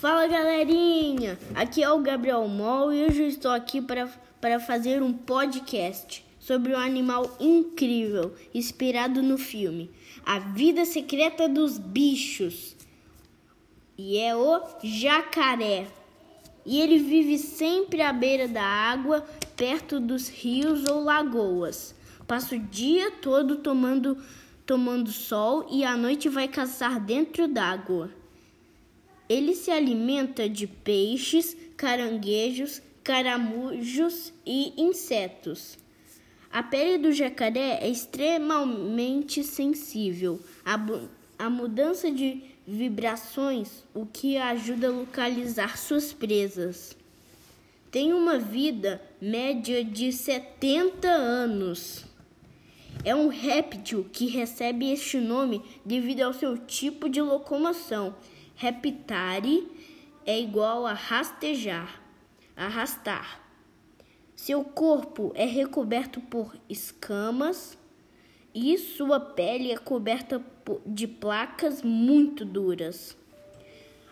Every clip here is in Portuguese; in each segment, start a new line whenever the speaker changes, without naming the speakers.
Fala galerinha, aqui é o Gabriel Mol e hoje eu estou aqui para, para fazer um podcast sobre um animal incrível inspirado no filme A Vida Secreta dos Bichos. E é o jacaré. E ele vive sempre à beira da água, perto dos rios ou lagoas. Passa o dia todo tomando, tomando sol e à noite vai caçar dentro d'água. Ele se alimenta de peixes, caranguejos, caramujos e insetos. A pele do jacaré é extremamente sensível à mudança de vibrações, o que ajuda a localizar suas presas. Tem uma vida média de 70 anos. É um réptil que recebe este nome devido ao seu tipo de locomoção Reptare é igual a rastejar, arrastar. Seu corpo é recoberto por escamas e sua pele é coberta de placas muito duras.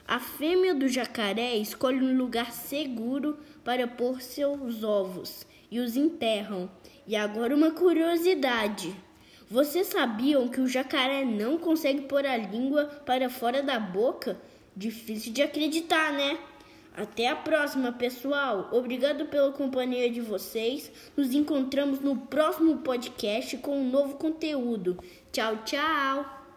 A fêmea do jacaré escolhe um lugar seguro para pôr seus ovos e os enterram. E agora uma curiosidade. Vocês sabiam que o jacaré não consegue pôr a língua para fora da boca? Difícil de acreditar, né? Até a próxima, pessoal. Obrigado pela companhia de vocês. Nos encontramos no próximo podcast com um novo conteúdo. Tchau, tchau.